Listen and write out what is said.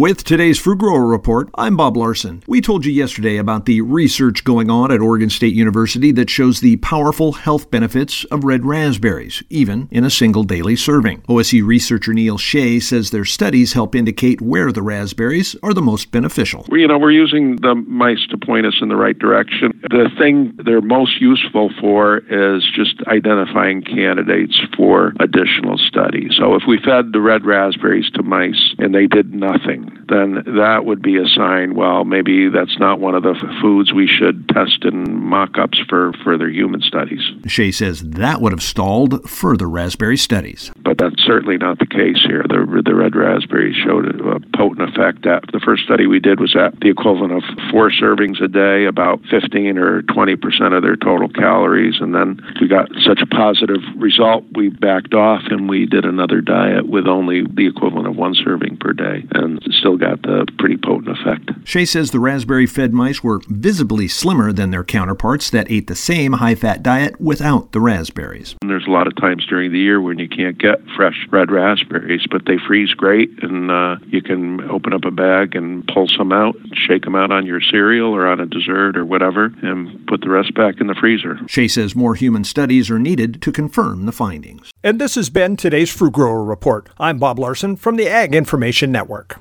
With today's Fruit Grower Report, I'm Bob Larson. We told you yesterday about the research going on at Oregon State University that shows the powerful health benefits of red raspberries, even in a single daily serving. OSU researcher Neil Shay says their studies help indicate where the raspberries are the most beneficial. You know, we're using the mice to point us in the right direction. The thing they're most useful for is just identifying candidates for additional study. So if we fed the red raspberries to mice and they did nothing, then that would be a sign, well, maybe that's not one of the f- foods we should test in mock ups for further human studies. Shay says that would have stalled further raspberry studies. But that's certainly not the case here. The, the red raspberry showed a potent effect. At, the first study we did was at the equivalent of four servings a day, about 15 or 20 percent of their total calories. And then we got such a positive result, we backed off and we did another diet with only the equivalent of one serving per day and still got the pretty potent effect. Shay says the raspberry fed mice were visibly slimmer than their counterparts that ate the same high fat diet without the raspberries. And there's a lot of times during the year when you can't get fresh red raspberries, but they freeze great, and uh, you can open up a bag and pull some out, shake them out on your cereal or on a dessert or whatever, and put the rest back in the freezer. Shay says more human studies are needed to confirm the findings. And this has been today's Fruit Grower Report. I'm Bob Larson from the Ag Information Network.